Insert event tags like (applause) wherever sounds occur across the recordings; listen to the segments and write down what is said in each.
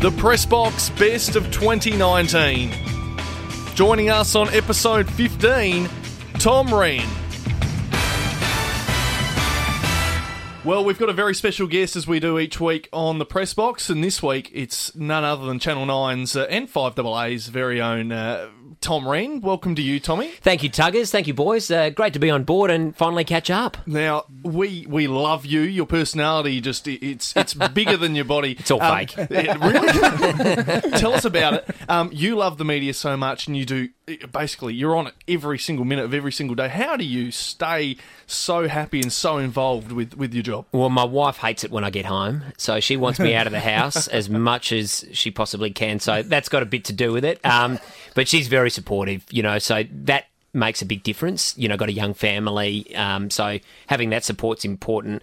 the Press Box Best of 2019. Joining us on episode 15, Tom Rehn. Well, we've got a very special guest as we do each week on the press box, and this week it's none other than Channel 9's uh, and 5AA's very own uh, Tom Rehn. Welcome to you, Tommy. Thank you, Tuggers. Thank you, boys. Uh, great to be on board and finally catch up. Now we we love you. Your personality just it's it's (laughs) bigger than your body. It's all Um, fake. (laughs) it really? Tell us about it. Um, you love the media so much, and you do basically you're on it every single minute of every single day. How do you stay so happy and so involved with with your job? Well, my wife hates it when I get home, so she wants me out of the house (laughs) as much as she possibly can. So that's got a bit to do with it. Um, but she's very supportive, you know, so that makes a big difference. You know, got a young family, um, so having that support's important.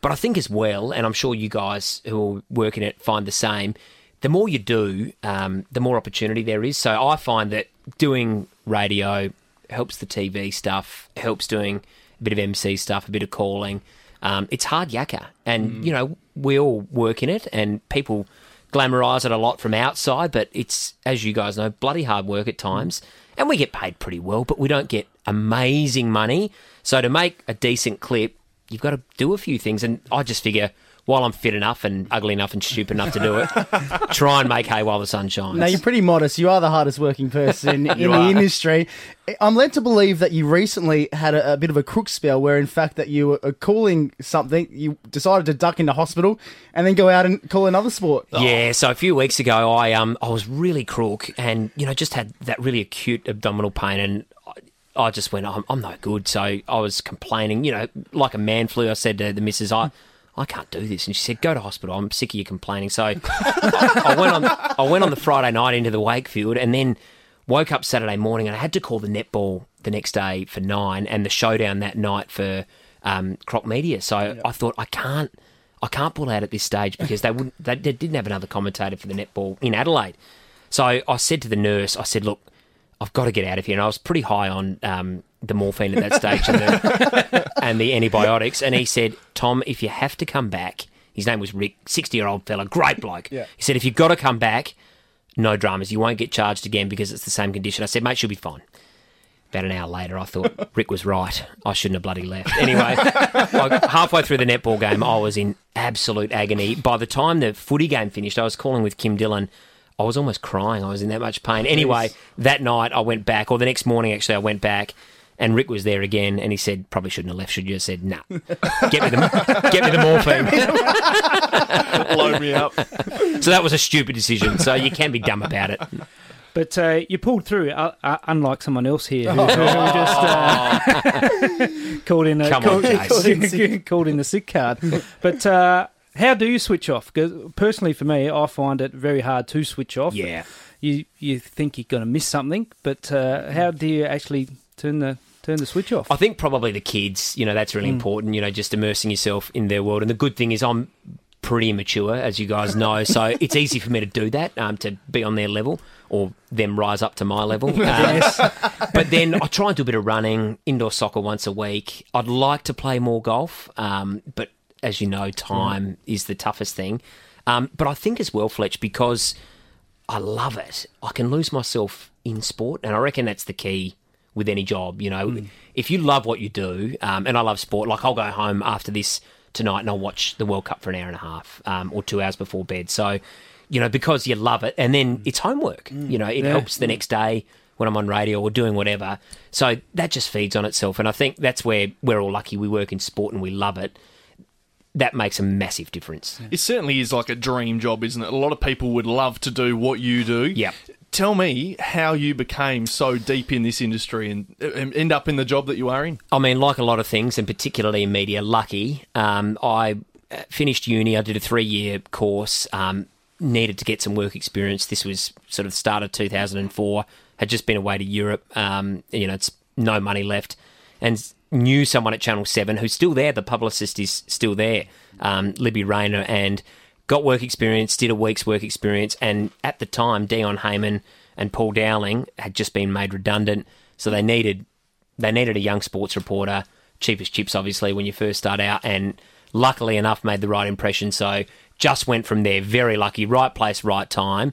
But I think as well, and I'm sure you guys who are working it find the same. The more you do, um, the more opportunity there is. So I find that doing radio helps the TV stuff, helps doing a bit of MC stuff, a bit of calling. Um, it's hard yakka, and you know we all work in it, and people glamorise it a lot from outside, but it's as you guys know, bloody hard work at times, and we get paid pretty well, but we don't get amazing money. So to make a decent clip, you've got to do a few things, and I just figure. While I'm fit enough and ugly enough and stupid enough to do it, (laughs) try and make hay while the sun shines. Now you're pretty modest. You are the hardest working person (laughs) in the are. industry. I'm led to believe that you recently had a, a bit of a crook spell, where in fact that you were calling something, you decided to duck into hospital, and then go out and call another sport. Yeah, so a few weeks ago, I um I was really crook, and you know just had that really acute abdominal pain, and I, I just went, I'm, I'm no good. So I was complaining, you know, like a man flu. I said to the missus, I. I can't do this, and she said, "Go to hospital. I'm sick of you complaining." So (laughs) I, went on. I went on the Friday night into the Wakefield, and then woke up Saturday morning, and I had to call the netball the next day for nine, and the showdown that night for um, Croc Media. So I thought I can't. I can't pull out at this stage because they wouldn't. They, they didn't have another commentator for the netball in Adelaide. So I said to the nurse, I said, "Look, I've got to get out of here." And I was pretty high on um, the morphine at that stage and the, (laughs) and the antibiotics. And he said, "Tom, if you have to come back," his name was Rick, sixty-year-old fella, great bloke. Yeah. He said, "If you've got to come back, no dramas. You won't get charged again because it's the same condition." I said, "Mate, she'll be fine." About an hour later, I thought (laughs) Rick was right. I shouldn't have bloody left. Anyway, like halfway through the netball game, I was in absolute agony. By the time the footy game finished, I was calling with Kim Dillon. I was almost crying. I was in that much pain. Anyway, that night I went back, or the next morning actually, I went back, and Rick was there again, and he said, "Probably shouldn't have left, should you?" I said, "Nah, (laughs) get me the get me the morphine." (laughs) Blow me up. so that was a stupid decision. So you can be dumb about it. But uh, you pulled through, uh, uh, unlike someone else here who, who just uh, (laughs) called in a Come on, called, Jace. called, in, called in the sick card. But uh, how do you switch off? 'Cause personally, for me, I find it very hard to switch off. Yeah. you you think you're going to miss something, but uh, how do you actually turn the turn the switch off? I think probably the kids, you know, that's really important, you know, just immersing yourself in their world. And the good thing is I'm pretty immature, as you guys know, (laughs) so it's easy for me to do that, um, to be on their level or them rise up to my level. (laughs) Um, but then I try and do a bit of running, indoor soccer once a week. I'd like to play more golf, um, but as you know, time is the toughest thing. Um, but I think as well, Fletch, because I love it. I can lose myself in sport, and I reckon that's the key with any job. You know, if you love what you do, um, and I love sport, like I'll go home after this tonight and I'll watch the World Cup for an hour and a half um, or two hours before bed. So, you know, because you love it, and then it's homework. You know, it Yeah. helps the next day when I'm on radio or doing whatever. So that just feeds on itself, and I think that's where we're all lucky. We work in sport and we love it. That makes a massive difference. It certainly is like a dream job, isn't it? A lot of people would love to do what you do. Yep. Tell me how you became so deep in this industry and end up in the job that you are in. I mean, like a lot of things, and particularly in media, lucky. Um, I uh, finished uni. I did a three-year course. Um, needed to get some work experience. This was sort of start of 2004. Had just been away to Europe. Um, you know, it's no money left, and knew someone at Channel Seven who's still there. The publicist is still there, um, Libby Rayner, and got work experience. Did a week's work experience, and at the time, Dion Heyman and Paul Dowling had just been made redundant, so they needed they needed a young sports reporter, cheapest chips, obviously, when you first start out. And luckily enough, made the right impression. So just went from there. Very lucky. Right place, right time.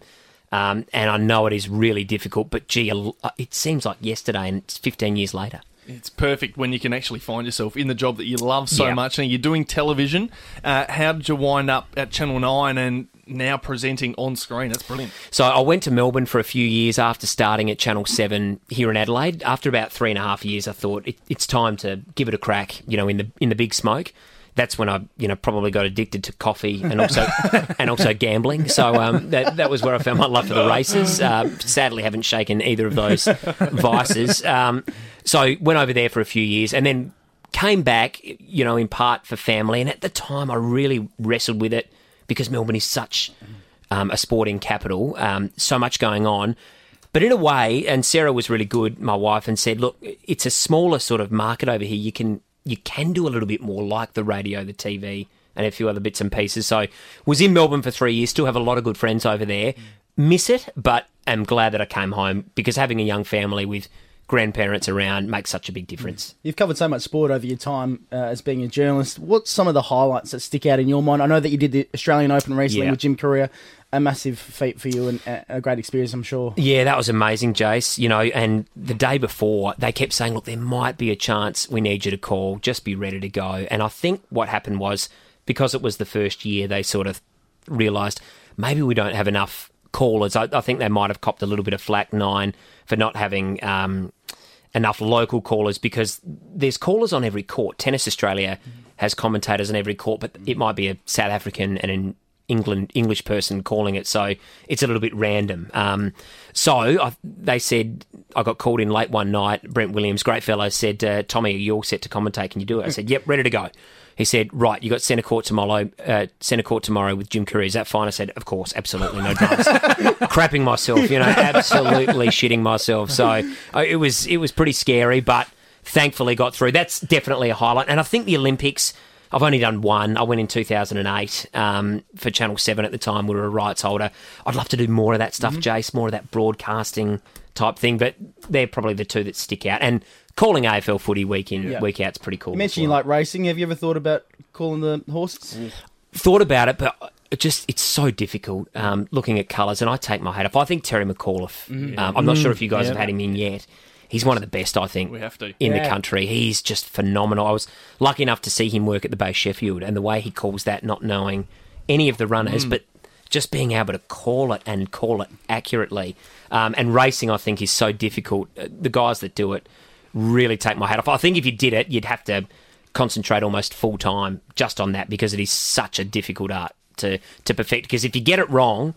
Um, and I know it is really difficult, but gee, uh, it seems like yesterday and it's 15 years later. It's perfect when you can actually find yourself in the job that you love so Yeah. much and you're doing television. Uh, how did you wind up at Channel 9 and now presenting on screen? That's brilliant. So I went to Melbourne for a few years after starting at Channel 7 here in Adelaide. After about three and a half years, I thought it, it's time to give it a crack, you know, in the in the big smoke. That's when I, you know, probably got addicted to coffee and also (laughs) and also gambling. So um, that that was where I found my love for the races. Uh, sadly, haven't shaken either of those vices. Um, so went over there for a few years and then came back, you know, in part for family. And at the time, I really wrestled with it because Melbourne is such um, a sporting capital, um, so much going on. But in a way, and Sarah was really good, my wife, and said, "Look, it's a smaller sort of market over here. You can you can do a little bit more, like the radio, the TV, and a few other bits and pieces." So, was in Melbourne for three years. Still have a lot of good friends over there. Miss it, but am glad that I came home because having a young family with grandparents around makes such a big difference. You've covered so much sport over your time uh, as being a journalist. What's some of the highlights that stick out in your mind? I know that you did the Australian Open recently Yeah. with Jim Courier, a massive feat for you and a great experience, I'm sure. Yeah, that was amazing, Jace. You know, and the day before, they kept saying, look, there might be a chance we need you to call. Just be ready to go. And I think what happened was because it was the first year, they sort of realised maybe we don't have enough callers. I, I think they might have copped a little bit of flack, nine, for not having um, enough local callers because there's callers on every court. Tennis Australia has commentators on every court, but it might be a South African and an England English person calling it, so it's a little bit random. Um, so I, they said I got called in late one night. Brent Williams, great fellow, said, uh, "Tommy, are you all set to commentate? Can you do it?" I said, "Yep, ready to go." He said, "Right, you got centre court tomorrow. Uh, centre court tomorrow with Jim Courier. Is that fine?" I said, "Of course, absolutely, no dramas." (laughs) Crapping myself, you know, absolutely shitting myself. So uh, it was it was pretty scary, but thankfully got through. That's definitely a highlight. And I think the Olympics. I've only done one. I went in 2008 um, for Channel 7 at the time. We were a rights holder. I'd love to do more of that stuff, Jace, more of that broadcasting type thing, but they're probably the two that stick out. And calling AFL footy week in, Yeah. week out is pretty cool. You mentioned you like racing. Have you ever thought about calling the horses? thought about it, but it just it's so difficult um, looking at colours. And I take my hat off. I think Terry McAuliffe. Um, I'm not sure if you guys Yeah. have had him in yet. He's one of the best, I think, We have to. in the country. He's just phenomenal. I was lucky enough to see him work at the Bay Sheffield, and the way he calls that, not knowing any of the runners, but just being able to call it and call it accurately. Um, and racing, I think, is so difficult. Uh, The guys that do it really take my hat off. I think if you did it, you'd have to concentrate almost full time just on that because it is such a difficult art to to perfect. Because if you get it wrong,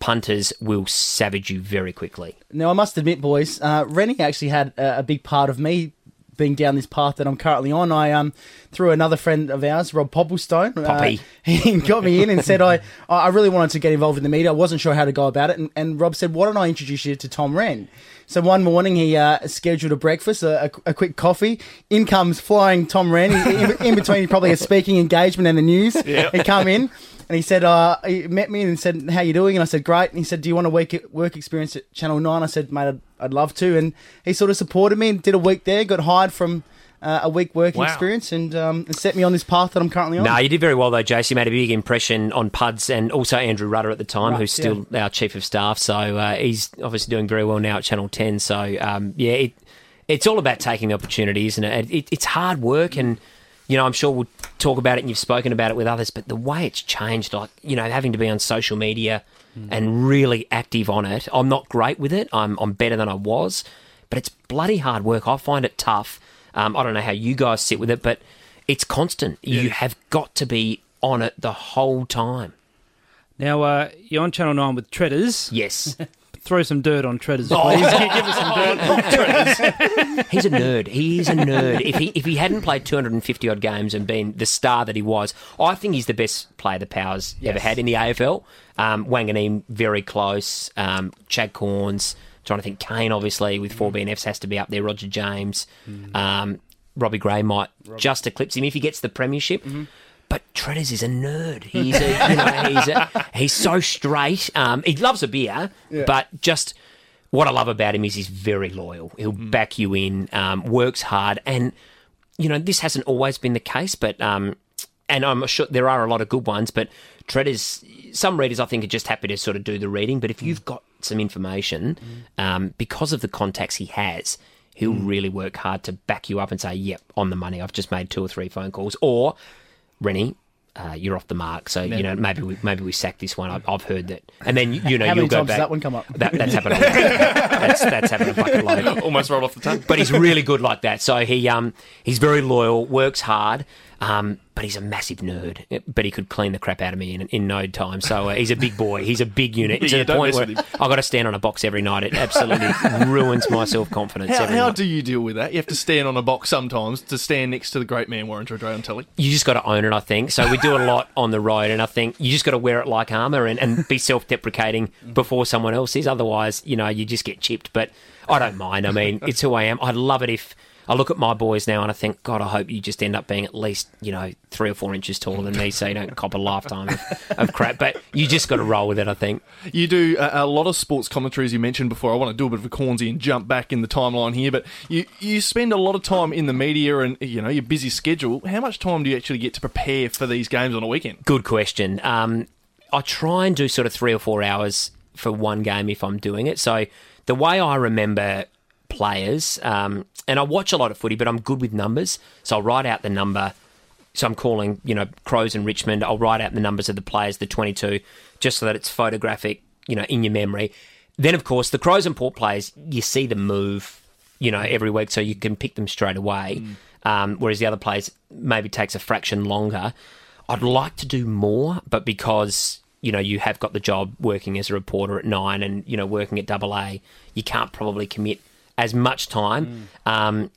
punters will savage you very quickly. Now, I must admit, boys, uh, Rennie actually had a, a big part of me being down this path that I'm currently on. I um through another friend of ours, Rob Popplestone, uh, Poppy. (laughs) he got me in and said I I really wanted to get involved in the media. I wasn't sure how to go about it, and, and Rob said, "Why don't I introduce you to Tom Rehn?" So one morning he uh, scheduled a breakfast, a, a, a quick coffee. In comes flying Tom Rehn. In, in between probably a speaking engagement and the news. (laughs) He come in. And he said, uh, he met me and said, "How you doing?" And I said, "Great." And he said, "Do you want a week work experience at Channel 9? I said, "Mate, I'd, I'd love to." And he sort of supported me and did a week there. Got hired from uh, a week working Wow. experience and, um, and set me on this path that I'm currently on. No, you did very well though, Jace. You made a big impression on Puds and also Andrew Rudder at the time, Right, who's still our chief of staff. So uh, he's obviously doing very well now at Channel Ten. So um, yeah, it, it's all about taking the opportunity, isn't it? it? It's hard work, and you know I'm sure we'll talk about it, and you've spoken about it with others. But the way it's changed, like you know, having to be on social media and really active on it. I'm not great with it. I'm I'm better than I was, but it's bloody hard work. I find it tough. Um, I don't know how you guys sit with it, but it's constant. You have got to be on it the whole time. Now, uh, you're on Channel 9 with Treaders. Yes. (laughs) Throw some dirt on Treaders, please. Give give us some dirt. (laughs) He's a nerd. He's a nerd. If he if he hadn't played 250 odd games and been the star that he was, I think he's the best player the Powers ever had in the AFL. Um, Wanganeen very close. Um, Chad Cornes. Trying to think. Kane obviously with four BNFs has to be up there. Roger James. Um, Robbie Gray might just eclipse him if he gets the premiership. But Treaders is a nerd. He's a, you know, (laughs) he's a, he's so straight. Um, he loves a beer, but just what I love about him is he's very loyal. He'll back you in, um, works hard, and you know this hasn't always been the case, but um, and I'm sure there are a lot of good ones, but Treaders, some readers I think are just happy to sort of do the reading. But if you've got some information, um, because of the contacts he has, he'll really work hard to back you up and say, "Yep, on the money. I've just made two or three phone calls." Or, Rennie, uh, you're off the mark. So you know maybe we maybe we sack this one. I've, I've heard that, and then you know How you'll many go times back. does that one come up? That, that's happened. A lot. (laughs) that's that's happened a bucket load Almost rolled off the tongue. but he's really good like that. So he um he's very loyal, works hard, um, but he's a massive nerd. But he could clean the crap out of me in, in no time. So uh, he's a big boy. He's a big (laughs) unit to yeah, the point where. I've got to stand on a box every night. It absolutely (laughs) ruins my self confidence. How, how do you deal with that? You have to stand on a box sometimes to stand next to the great man Warren on telly. you just got to own it, I think. So we do a lot on the road, and I think you just got to wear it like armour and, and be self deprecating before someone else is. Otherwise, you know, you just get chipped. But I don't mind. I mean, it's who I am. I'd love it if I look at my boys now and I think, God, I hope you just end up being at least, you know, three or four inches taller than me so you don't cop a lifetime of, of crap. But you just got to roll with it, I think. You do a, a lot of sports commentary, as you mentioned before. I want to do a bit of a cornsy and jump back in the timeline here, but you, you spend a lot of time in the media and you know your busy schedule. How much time do you actually get to prepare for these games on a weekend? Good question. Um, I try and do sort of three or four hours for one game if I'm doing it. So the way I remember players, um, and I watch a lot of footy, but I'm good with numbers. So I'll write out the number. So I'm calling, you know, Crows and Richmond. I'll write out the numbers of the players, the 22, just so that it's photographic, you know, in your memory. Then, of course, the Crows and Port players, you see them move, you know, every week, so you can pick them straight away. Um, whereas the other players maybe takes a fraction longer. I'd like to do more, but because you know you have got the job working as a reporter at nine and you know working at Double A, you can't probably commit as much time. Um,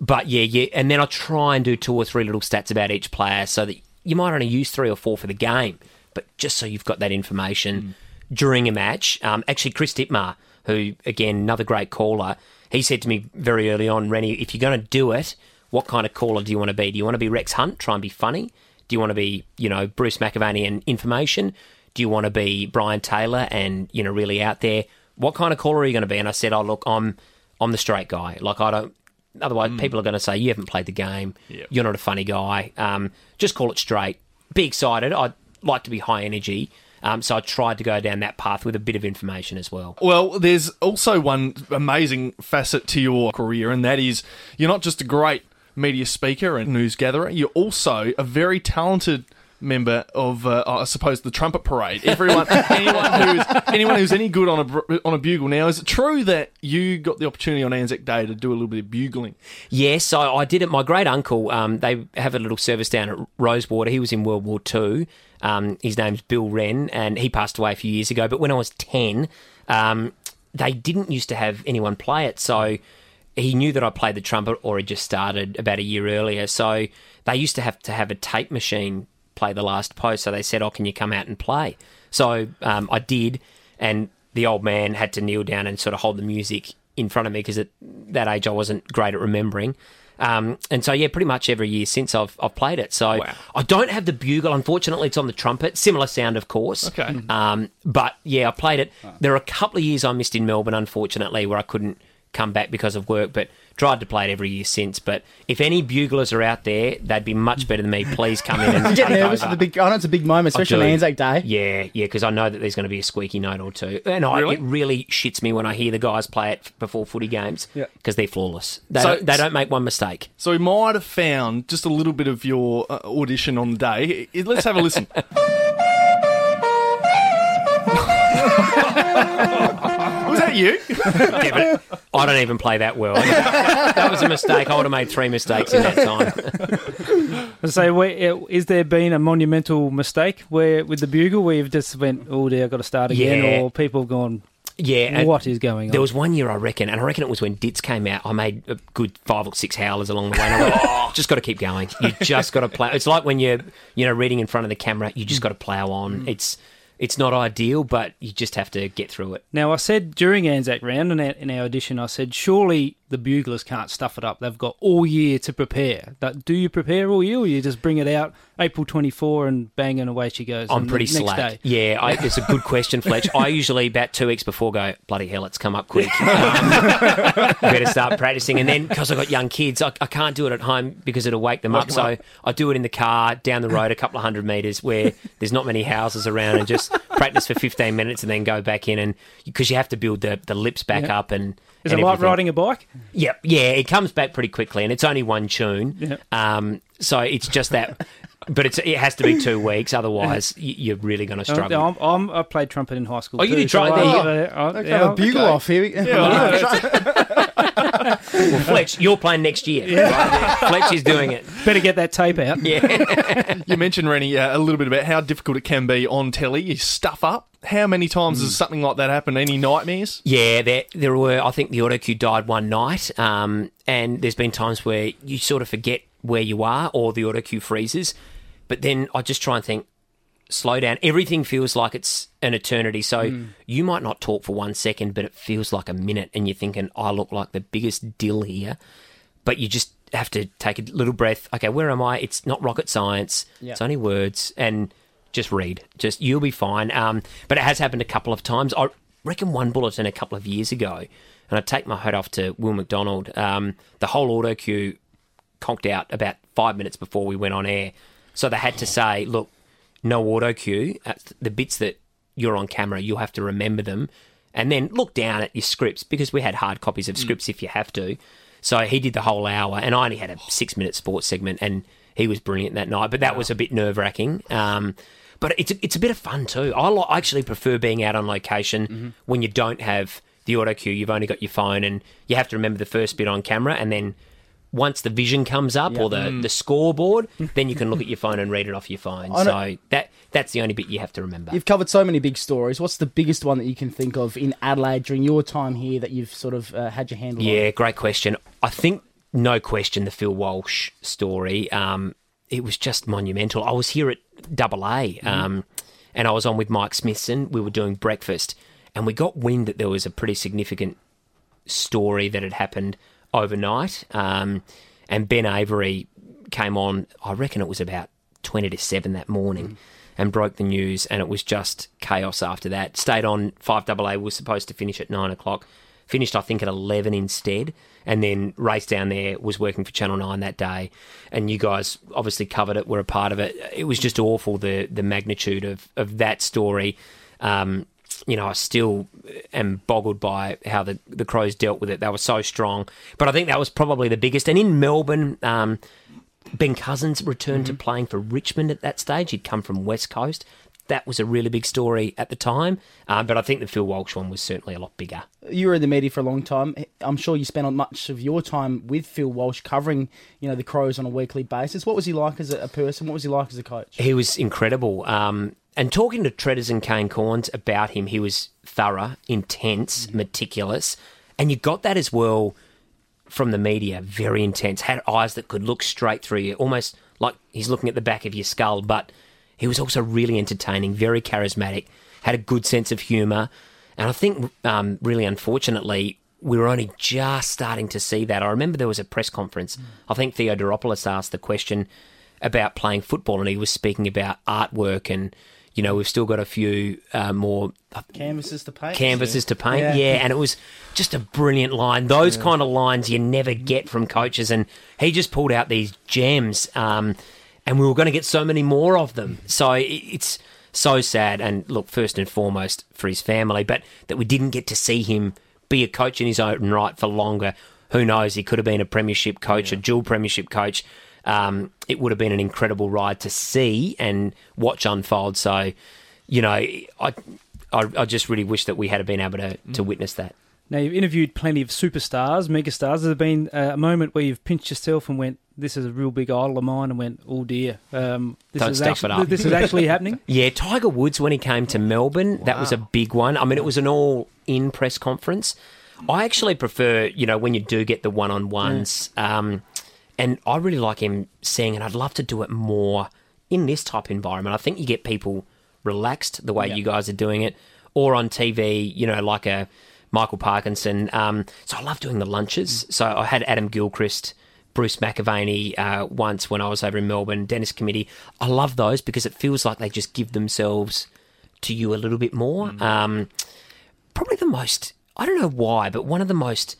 but yeah, yeah, and then I try and do two or three little stats about each player so that you might only use three or four for the game, but just so you've got that information during a match. Um, actually, Chris Dittmar, who again another great caller, he said to me very early on, Rennie, if you're going to do it, what kind of caller do you want to be? Do you want to be Rex Hunt, try and be funny? Do you want to be, you know, Bruce McAvaney and information? Do you want to be Brian Taylor and you know really out there? What kind of caller are you going to be? And I said, oh look, I'm I'm the straight guy. Like I don't. Otherwise, people are going to say you haven't played the game. Yep. You're not a funny guy. Um, just call it straight. Be excited. I'd like to be high energy. Um, so I tried to go down that path with a bit of information as well. Well, there's also one amazing facet to your career, and that is you're not just a great media speaker and news gatherer, you're also a very talented member of, uh, I suppose, the trumpet parade. Everyone, (laughs) anyone who's anyone who's any good on a on a bugle. Now, is it true that you got the opportunity on Anzac Day to do a little bit of bugling? Yes, I, I did it. My great uncle, um, they have a little service down at Rosewater. He was in World War Two. Um, his name's Bill Rehn, and he passed away a few years ago. But when I was 10, um, they didn't used to have anyone play it. So he knew that I played the trumpet or had just started about a year earlier. So they used to have to have a tape machine play the last post. So they said, Oh, can you come out and play? So um, I did. And the old man had to kneel down and sort of hold the music in front of me because at that age I wasn't great at remembering. Um, and so yeah, pretty much every year since I've I've played it. So Wow. I don't have the bugle. Unfortunately, it's on the trumpet. Similar sound, of course. Okay. Um, but yeah, I played it. There are a couple of years I missed in Melbourne, unfortunately, where I couldn't come back because of work. But tried to play it every year since. But if any buglers are out there, they'd be much better than me. Please come in and You (laughs) get nervous over. at the big. I know it's a big moment, especially on. Anzac Day. Yeah, yeah, because I know that there's going to be a squeaky note or two, and I, Really? it really shits me when I hear the guys play it before footy games Yeah. because they're flawless. They So- don't, they don't make one mistake. So we might have found just a little bit of your uh, audition on the day. I- Let's have a listen. (laughs) that you? (laughs) Devin, I don't even play that well. (laughs) that was a mistake. I would have made three mistakes in that time. (laughs) So, where, uh, is there been a monumental mistake where with the bugle where you've just went, oh dear, I've got to start again, Yeah. or people have gone, Yeah, and what is going on? There was one year I reckon, and I reckon it was when Dits came out. I made a good five or six howlers along the way. And I went, oh, just got to keep going. You just got to play. It's like when you're, you know, reading in front of the camera. You just got to plow on. It's, it's not ideal, but you just have to get through it. Now, I said during Anzac round in our, in our audition, I said, surely the buglers can't stuff it up. They've got all year to prepare. Do you prepare all year or you just bring it out April 24 and bang and away she goes. I'm pretty slack. Day. Yeah, I, (laughs) it's a good question, Fletch. I usually about two weeks before go, bloody hell, it's come up quick. (laughs) Um, better start practicing. And then because I've got young kids, I, I can't do it at home because it'll wake them up. So up. I do it in the car down the road a couple of hundred metres where there's not many houses around and just (laughs) practice for 15 minutes and then go back in. And because you have to build the, the lips back Yeah. up and. Is it like riding a bike? Yep, yeah, it comes back pretty quickly, and it's only one tune. Yeah. Um, so it's just that, but it's it has to be two weeks, otherwise (laughs) you're really going to Uh, struggle. I'm, I'm, I played trumpet in high school. Oh, you too, did try- so there I- go. I- I- Okay, yeah, have a bugle okay. off here. (laughs) well, Fletch, you're playing next year. Right? Fletch is doing it. Better get that tape out. Yeah, (laughs) You mentioned, Rennie, uh, a little bit about how difficult it can be on telly. You stuff up. How many times has something like that happened? Any nightmares? yeah. There, there were. I think the auto cue died one night, um, and there's been times where you sort of forget where you are, or the auto cue freezes. But then I just try and think, slow down. Everything feels like it's an eternity. So you might not talk for one second, but it feels like a minute, and you're thinking, I look like the biggest dill here. But you just have to take a little breath. Okay, where am I? It's not rocket science. Yeah. It's only words, and just read. Just you'll be fine. Um, but it has happened a couple of times. I reckon one bulletin a couple of years ago, and I take my hat off to Will McDonald. Um, the whole auto cue conked out about five minutes before we went on air. So they had to say, look, no auto cue. The bits that you're on camera, you'll have to remember them. And then look down at your scripts because we had hard copies of scripts if you have to. So he did the whole hour, and I only had a six minute sports segment, and he was brilliant that night. But that was a bit nerve wracking. Um, but it's a, it's a bit of fun too. I, li- I actually prefer being out on location when you don't have the auto cue. You've only got your phone, and you have to remember the first bit on camera, and then once the vision comes up or the, the scoreboard, then you can look at your phone and read it off your phone. I So that that's the only bit you have to remember. You've covered so many big stories. What's the biggest one that you can think of in Adelaide during your time here that you've sort of uh, had your handle on? Yeah, great question. I think no question the Phil Walsh story. Um, it was just monumental. I was here at Double A, um, and I was on with Mike Smithson. We were doing breakfast, and we got wind that there was a pretty significant story that had happened overnight. Um, and Ben Avery came on. I reckon it was about twenty to seven that morning. And broke the news, and it was just chaos after that. Stayed on five double A. Was supposed to finish at nine o'clock finished I think at 11 instead and then raced down there was working for Channel 9 that day and you guys obviously covered it were a part of it it was just awful the the magnitude of of that story um you know, I still am boggled by how the the Crows dealt with it. They were so strong, but I think that was probably the biggest. And in Melbourne, um, Ben Cousins returned to playing for Richmond at that stage. He'd come from West Coast. That was a really big story at the time, um, but I think the Phil Walsh one was certainly a lot bigger. You were in the media for a long time. I'm sure you spent much of your time with Phil Walsh covering, you know, the Crows on a weekly basis. What was he like as a, a person? What was he like as a coach? He was incredible. Um, and talking to Treaders and Kane Cornes about him, he was thorough, intense, meticulous. And you got that as well from the media, very intense. Had eyes that could look straight through you, almost like he's looking at the back of your skull. But he was also really entertaining, very charismatic, had a good sense of humour. And I think, um, really unfortunately, we were only just starting to see that. I remember there was a press conference. I think Theodoropoulos asked the question about playing football, and he was speaking about artwork and. You know, we've still got a few uh, more Canvases to paint. canvases to paint. Yeah. Yeah. and it was just a brilliant line. Those kind of lines you never get from coaches, and he just pulled out these gems, um, and we were going to get so many more of them. So it's so sad. And look, first and foremost for his family, but that we didn't get to see him be a coach in his own right for longer. Who knows? He could have been a premiership coach, a dual premiership coach. Um, it would have been an incredible ride to see and watch unfold. So, you know, I, I, I just really wish that we had been able to, to witness that. Now, you've interviewed plenty of superstars, megastars. Has there been uh, a moment where you've pinched yourself and went, this is a real big idol of mine, and went, oh dear, um, this, Don't is stuff actually, it up. this is actually happening? (laughs) Yeah, Tiger Woods when he came to Melbourne, that was a big one. I mean, it was an all-in press conference. I actually prefer, you know, when you do get the one-on-ones, um, and I really like him saying, and I'd love to do it more in this type of environment. I think you get people relaxed the way you guys are doing it, or on TV, you know, like a Michael Parkinson. Um, so I love doing the lunches. So I had Adam Gilchrist Bruce McAvaney uh, once when I was over in Melbourne, Dennis Commetti. I love those because it feels like they just give themselves to you a little bit more. Um, probably the most, I don't know why, but one of the most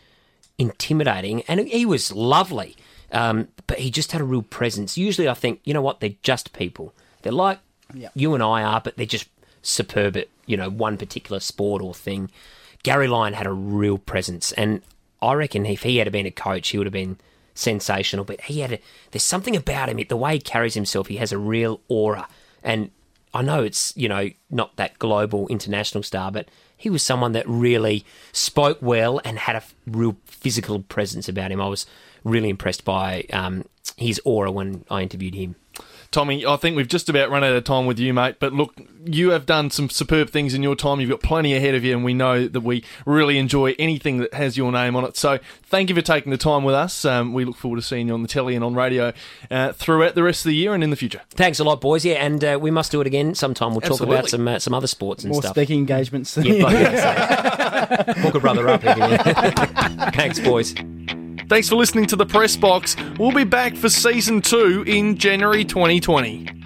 intimidating, and he was lovely, um, but he just had a real presence. Usually I think, you know what, they're just people. They're like you and I are, but they're just superb at, you know, one particular sport or thing. Gary Lyon had a real presence, and I reckon if he had been a coach, he would have been sensational. But he had a, there's something about him, the way he carries himself. He has a real aura, and I know it's you know not that global international star, but he was someone that really spoke well and had a real physical presence about him. I was really impressed by um, his aura when I interviewed him. Tommy, I think we've just about run out of time with you, mate. But look, you have done some superb things in your time. You've got plenty ahead of you, and we know that we really enjoy anything that has your name on it. So thank you for taking the time with us. Um, we look forward to seeing you on the telly and on radio uh, throughout the rest of the year and in the future. Thanks a lot, boys. Yeah, and uh, we must do it again sometime. We'll talk Absolutely. about some uh, some other sports and More stuff. speaking engagements. Yeah, but- yeah, so- Hook (laughs) a brother up. (laughs) Thanks, boys. Thanks for listening to the Press Box. We'll be back for season two in January 2020.